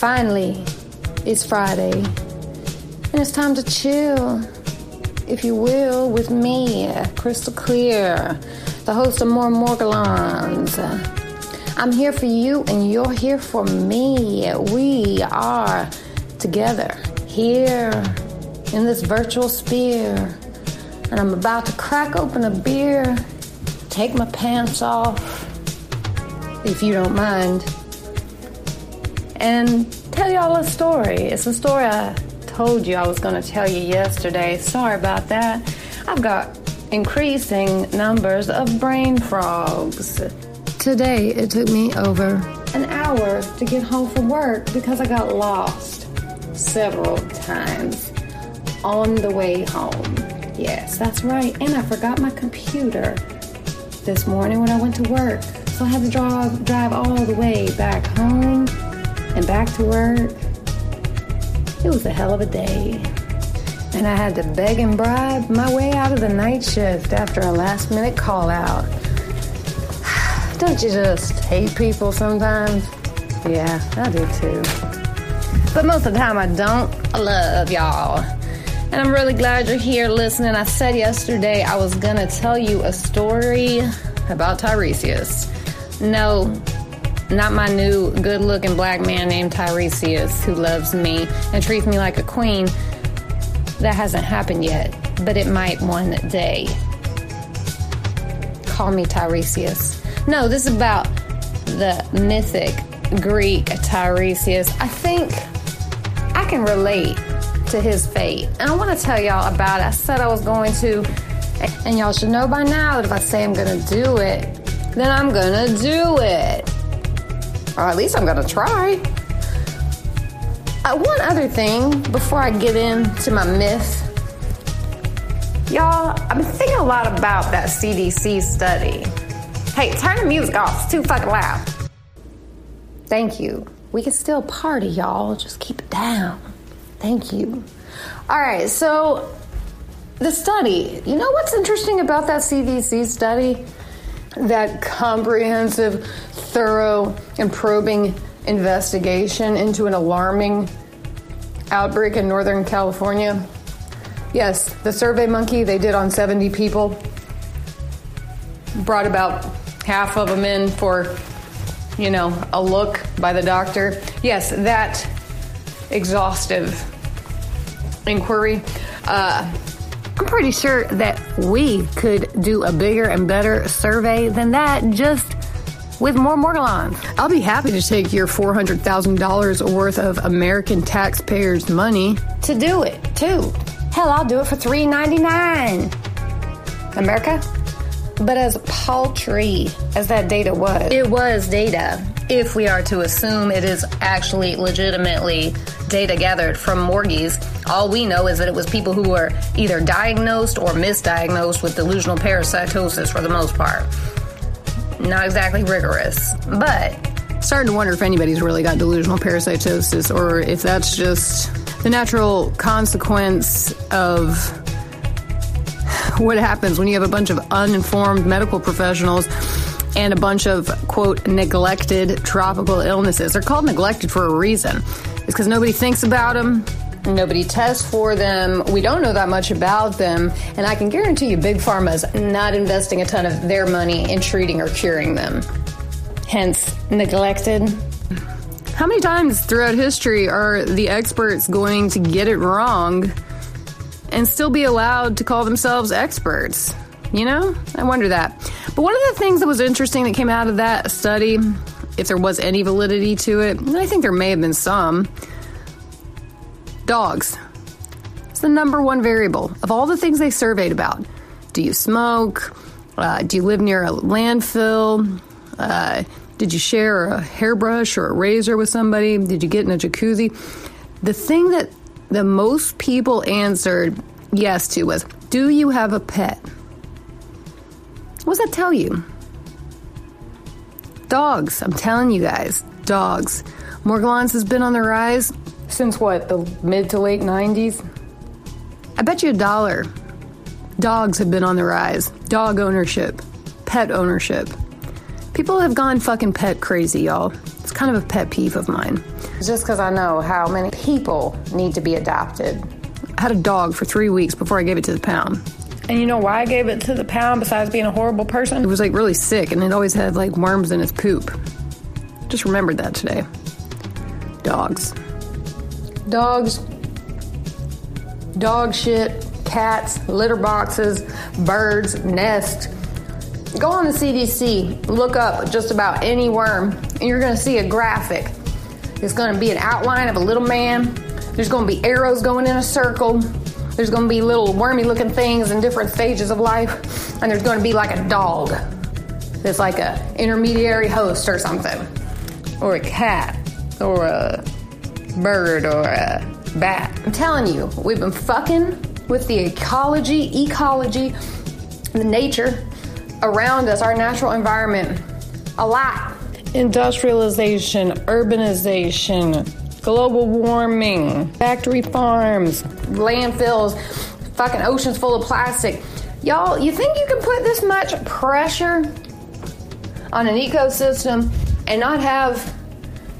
Finally, it's Friday, and it's time to chill, if you will, with me, Crystal Clear, the host of More Morgellons. I'm here for you, and you're here for me. We are together here in this virtual sphere, and I'm about to crack open a beer, take my pants off, if you don't mind and tell y'all a story. It's a story I told you I was going to tell you yesterday. Sorry about that. I've got increasing numbers of brain frogs. Today, it took me over an hour to get home from work because I got lost several times on the way home. Yes, that's right. And I forgot my computer this morning when I went to work. So I had to drive, drive all the way back home and back to work. It was a hell of a day. And I had to beg and bribe my way out of the night shift after a last minute call out. Don't you just hate people sometimes? Yeah, I do too. But most of the time I don't. I love y'all. And I'm really glad you're here listening. I said yesterday I was gonna tell you a story about Tiresias. No, not my new good looking black man named Tiresias who loves me and treats me like a queen. That hasn't happened yet, but it might one day. Call me Tiresias. No, this is about the mythic Greek Tiresias. I think I can relate to his fate. And I want to tell y'all about it. I said I was going to, and y'all should know by now that if I say I'm going to do it, then I'm going to do it. Or at least I'm going to try. Uh, one other thing before I get into my myth. Y'all, I've been thinking a lot about that CDC study. Hey, turn the music off. It's too fucking loud. Thank you. We can still party, y'all. Just keep it down. Thank you. All right, so the study. You know what's interesting about that CDC study? That comprehensive, thorough, and probing investigation into an alarming outbreak in Northern California. Yes, the Survey Monkey they did on 70 people brought about half of them in for, you know, a look by the doctor. Yes, that exhaustive inquiry. Uh, I'm pretty sure that we could do a bigger and better survey than that just with more Morgellons. I'll be happy to take your $400,000 worth of American taxpayers' money to do it, too. Hell, I'll do it for $3.99. America? But as paltry as that data was, it was data. If we are to assume it is actually legitimately data gathered from morgies, all we know is that it was people who were either diagnosed or misdiagnosed with delusional parasitosis for the most part. Not exactly rigorous, but. Starting to wonder if anybody's really got delusional parasitosis or if that's just the natural consequence of what happens when you have a bunch of uninformed medical professionals and a bunch of quote neglected tropical illnesses. They're called neglected for a reason. It's because nobody thinks about them, nobody tests for them, we don't know that much about them, and I can guarantee you Big Pharma's not investing a ton of their money in treating or curing them. Hence, neglected. How many times throughout history are the experts going to get it wrong and still be allowed to call themselves experts? You know, I wonder that. But one of the things that was interesting that came out of that study, if there was any validity to it, I think there may have been some, dogs. It's the number one variable of all the things they surveyed about. Do you smoke? Uh, do you live near a landfill? Uh, did you share a hairbrush or a razor with somebody? Did you get in a jacuzzi? The thing that the most people answered yes to was Do you have a pet? What does that tell you? Dogs. I'm telling you guys, dogs. Morgellons has been on the rise since what, the mid to late 90s? I bet you a dollar. Dogs have been on the rise. Dog ownership, pet ownership. People have gone fucking pet crazy, y'all. It's kind of a pet peeve of mine. Just because I know how many people need to be adopted. I had a dog for three weeks before I gave it to the pound. And you know why I gave it to the pound besides being a horrible person? It was like really sick and it always had like worms in its poop. Just remembered that today. Dogs. Dogs. Dog shit, cats, litter boxes, birds, nests. Go on the CDC, look up just about any worm, and you're gonna see a graphic. It's gonna be an outline of a little man. There's gonna be arrows going in a circle. There's gonna be little wormy looking things in different stages of life. And there's gonna be like a dog that's like a intermediary host or something. Or a cat. Or a bird or a bat. I'm telling you, we've been fucking with the ecology, ecology, the nature around us, our natural environment, a lot. Industrialization, urbanization, global warming, factory farms, landfills, fucking oceans full of plastic. Y'all, you think you can put this much pressure on an ecosystem and not have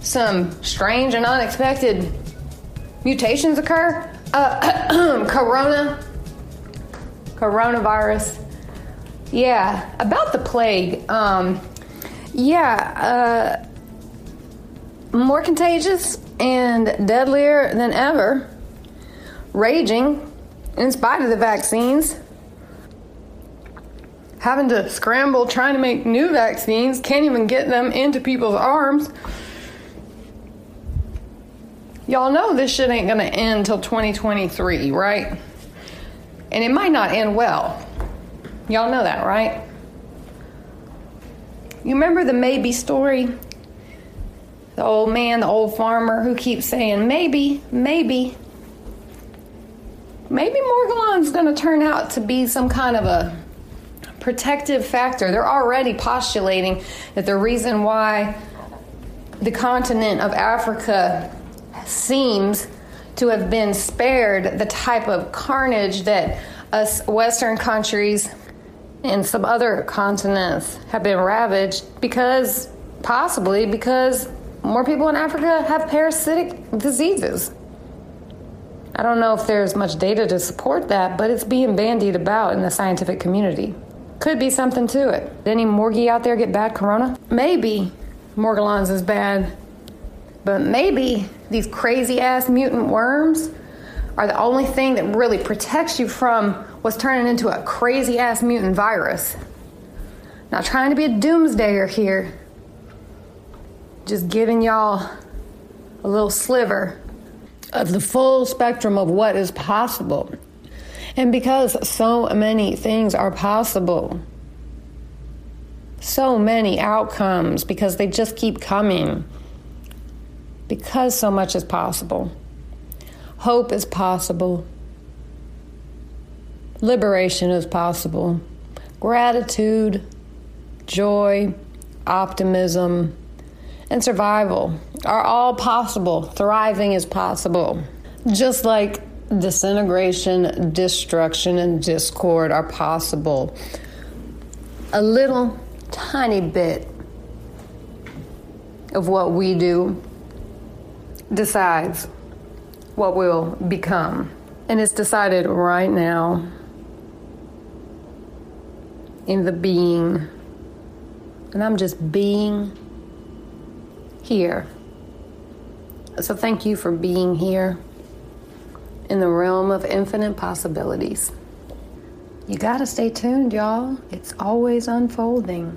some strange and unexpected mutations occur? Uh, corona, coronavirus. Yeah, about the plague. Um, yeah, uh, more contagious and deadlier than ever, raging in spite of the vaccines. Having to scramble trying to make new vaccines, can't even get them into people's arms. Y'all know this shit ain't gonna end till 2023, right? And it might not end well. Y'all know that, right? You remember the maybe story? The old man, the old farmer who keeps saying, maybe, maybe. Maybe Morgellon's going to turn out to be some kind of a protective factor. They're already postulating that the reason why the continent of Africa seems to have been spared the type of carnage that us Western countries and some other continents have been ravaged because, possibly, because more people in Africa have parasitic diseases. I don't know if there's much data to support that, but it's being bandied about in the scientific community. Could be something to it. Did any Morgie out there get bad corona? Maybe Morgellons is bad, but maybe these crazy ass mutant worms are the only thing that really protects you from what's turning into a crazy ass mutant virus. Not trying to be a doomsdayer here, just giving y'all a little sliver of the full spectrum of what is possible. And because so many things are possible, so many outcomes, because they just keep coming, because so much is possible. Hope is possible. Liberation is possible. Gratitude, joy, optimism, and survival are all possible. Thriving is possible. Just like disintegration, destruction, and discord are possible. A little tiny bit of what we do decides what we'll become. And it's decided right now in the being. And I'm just being here. So thank you for being here in the realm of infinite possibilities. You gotta stay tuned, y'all. It's always unfolding.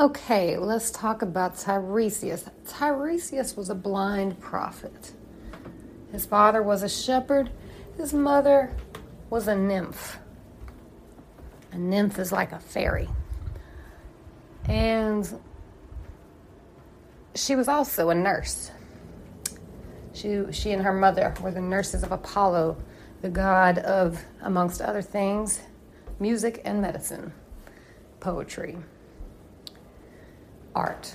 Okay, let's talk about Tiresias. Tiresias was a blind prophet. His father was a shepherd, his mother was a nymph. A nymph is like a fairy. And she was also a nurse. She, she and her mother were the nurses of Apollo, the god of, amongst other things, music and medicine, poetry, art.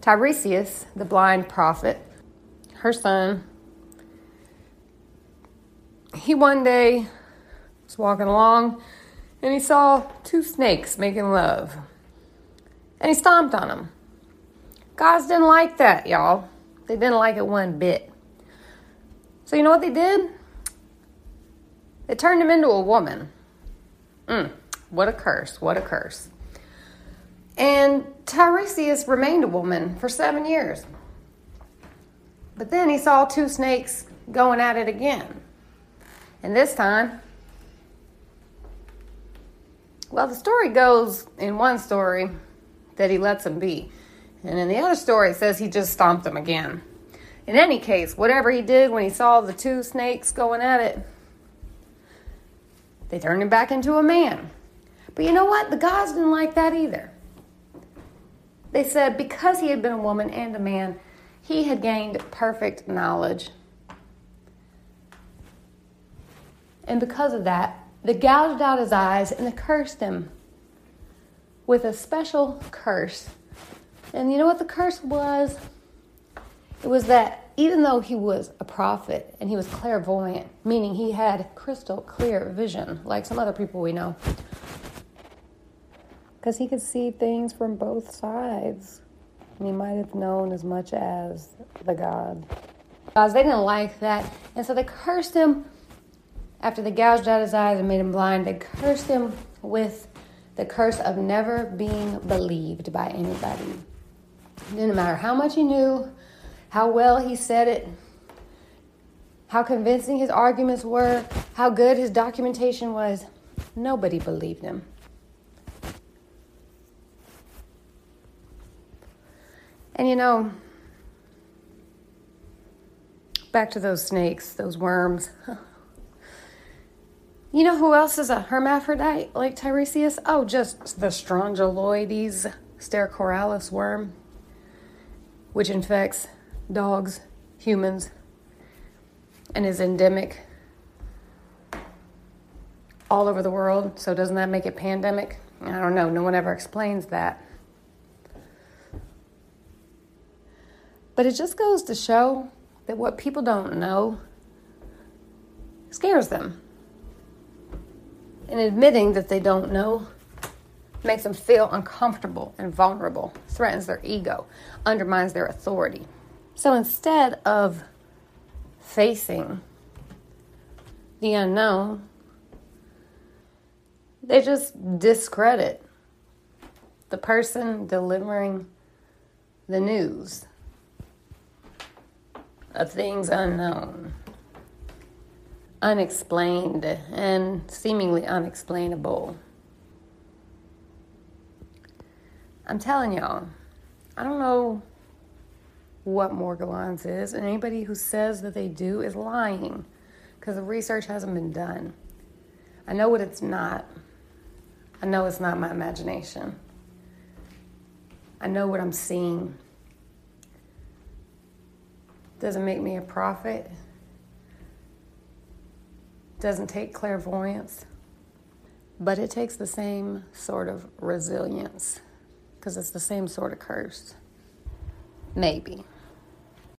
Tiresias, the blind prophet, her son, he one day was walking along and he saw two snakes making love. And he stomped on them. Guys didn't like that, y'all. They didn't like it one bit. So, you know what they did? They turned him into a woman. Mm, what a curse. What a curse. And Tiresias remained a woman for seven years. But then he saw two snakes going at it again. And this time, well, the story goes in one story that he lets them be. And in the other story, it says he just stomped them again. In any case, whatever he did when he saw the two snakes going at it, they turned him back into a man. But you know what? The gods didn't like that either. They said because he had been a woman and a man, he had gained perfect knowledge. And because of that, they gouged out his eyes and they cursed him with a special curse. And you know what the curse was? It was that even though he was a prophet and he was clairvoyant, meaning he had crystal clear vision, like some other people we know, because he could see things from both sides. And he might have known as much as the God. Guys, they didn't like that, and so they cursed him after they gouged out his eyes and made him blind. They cursed him with the curse of never being believed by anybody. It didn't matter how much he knew, how well he said it, how convincing his arguments were, how good his documentation was. Nobody believed him. And you know, back to those snakes, those worms. You know who else is a hermaphrodite like Tiresias? Oh, just the Strongyloides stercoralis worm, which infects dogs, humans, and is endemic all over the world. So, doesn't that make it pandemic? I don't know. No one ever explains that. But it just goes to show that what people don't know scares them. And admitting that they don't know makes them feel uncomfortable and vulnerable, threatens their ego, undermines their authority. So instead of facing the unknown, they just discredit the person delivering the news of things unknown unexplained and seemingly unexplainable. I'm telling y'all, I don't know what Morgellons is, and anybody who says that they do is lying because the research hasn't been done. I know what it's not. I know it's not my imagination. I know what I'm seeing. Doesn't make me a prophet doesn't take clairvoyance, but it takes the same sort of resilience because it's the same sort of curse. Maybe.